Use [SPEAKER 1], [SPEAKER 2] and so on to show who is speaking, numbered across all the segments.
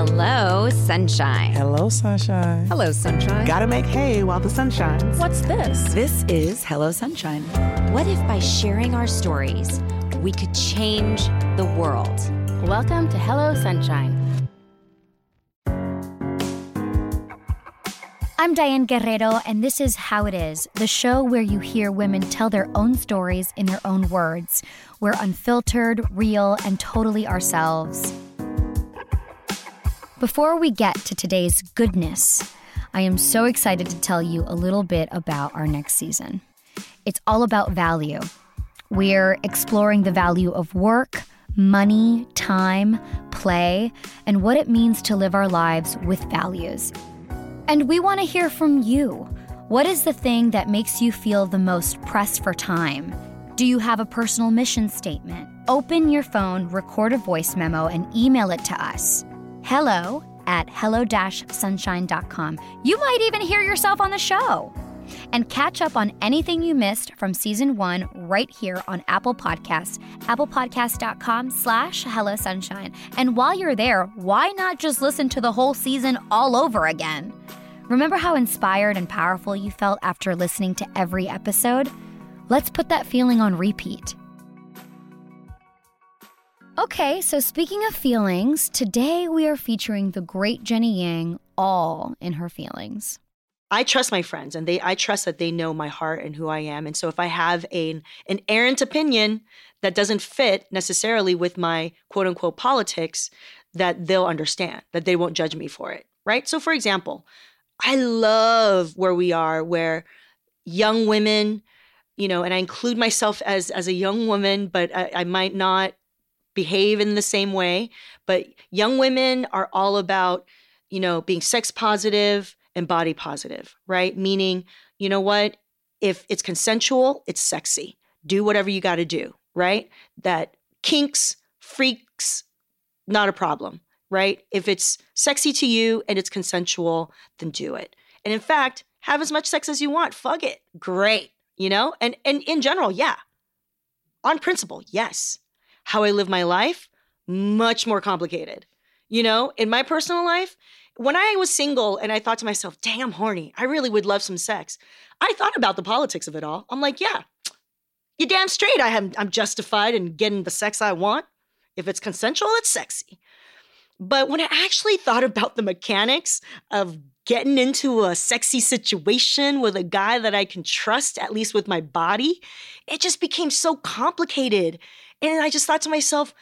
[SPEAKER 1] Hello, sunshine.
[SPEAKER 2] Hello, sunshine.
[SPEAKER 1] Hello, sunshine.
[SPEAKER 3] Gotta make hay while the sun shines.
[SPEAKER 1] What's this?
[SPEAKER 4] This is Hello Sunshine.
[SPEAKER 1] What if by sharing our stories, we could change the world?
[SPEAKER 5] Welcome to Hello Sunshine.
[SPEAKER 6] I'm Diane Guerrero, and this is How It Is, the show where you hear women tell their own stories in their own words. We're unfiltered, real, and totally ourselves. Before we get to today's goodness, I am so excited to tell you a little bit about our next season. It's all about value. We're exploring the value of work, money, time, play, and what it means to live our lives with values. And we want to hear from you. What is the thing that makes you feel the most pressed for time? Do you have a personal mission statement? Open your phone, record a voice memo, and email it to us. Hello at hello sunshine.com. You might even hear yourself on the show. And catch up on anything you missed from season one right here on Apple Podcasts, applepodcast.com slash hello sunshine. And while you're there, why not just listen to the whole season all over again? Remember how inspired and powerful you felt after listening to every episode? Let's put that feeling on repeat. Okay, so speaking of feelings, today we are featuring the great Jenny Yang all in her feelings.
[SPEAKER 7] I trust my friends and they I trust that they know my heart and who I am. And so if I have an an errant opinion that doesn't fit necessarily with my quote unquote politics, that they'll understand, that they won't judge me for it. Right? So for example, I love where we are, where young women, you know, and I include myself as as a young woman, but I, I might not behave in the same way. But young women are all about, you know, being sex positive and body positive, right? Meaning, you know what? If it's consensual, it's sexy. Do whatever you got to do, right? That kinks, freaks, not a problem right? If it's sexy to you and it's consensual, then do it. And in fact, have as much sex as you want. Fuck it. Great. You know? And and in general, yeah. On principle, yes. How I live my life, much more complicated. You know, in my personal life, when I was single and I thought to myself, dang, I'm horny. I really would love some sex. I thought about the politics of it all. I'm like, yeah, you damn straight. I am I'm justified in getting the sex I want. If it's consensual, it's sexy. But when I actually thought about the mechanics of getting into a sexy situation with a guy that I can trust, at least with my body, it just became so complicated. And I just thought to myself,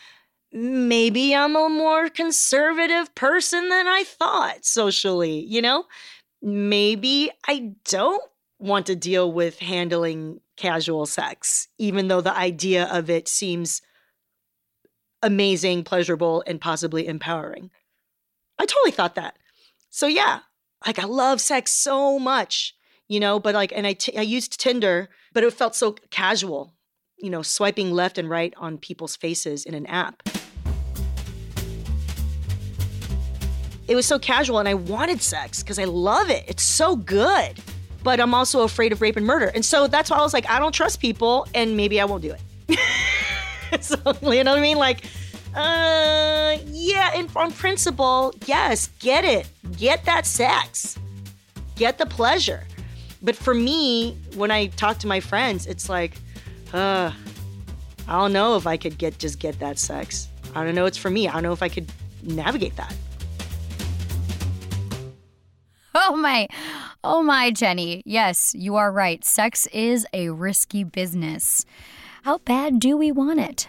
[SPEAKER 7] maybe I'm a more conservative person than I thought socially, you know? Maybe I don't want to deal with handling casual sex, even though the idea of it seems amazing, pleasurable, and possibly empowering. I totally thought that. So yeah, like I love sex so much, you know, but like, and I, t- I used Tinder, but it felt so casual, you know, swiping left and right on people's faces in an app. It was so casual and I wanted sex because I love it. It's so good. But I'm also afraid of rape and murder. And so that's why I was like, I don't trust people and maybe I won't do it. so, you know what I mean? Like, uh, yeah, and on principle, yes, get it. Get that sex. Get the pleasure. But for me, when I talk to my friends, it's like, uh, I don't know if I could get just get that sex. I don't know it's for me. I don't know if I could navigate that.
[SPEAKER 6] Oh my. Oh my, Jenny. Yes, you are right. Sex is a risky business. How bad do we want it?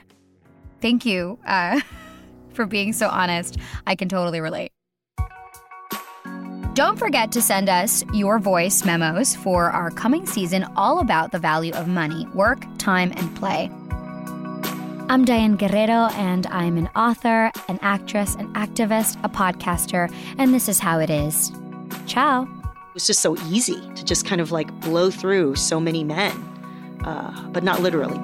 [SPEAKER 6] Thank you uh, for being so honest. I can totally relate. Don't forget to send us your voice memos for our coming season all about the value of money, work, time, and play. I'm Diane Guerrero, and I'm an author, an actress, an activist, a podcaster, and this is how it is. Ciao.
[SPEAKER 7] It was just so easy to just kind of like blow through so many men, uh, but not literally.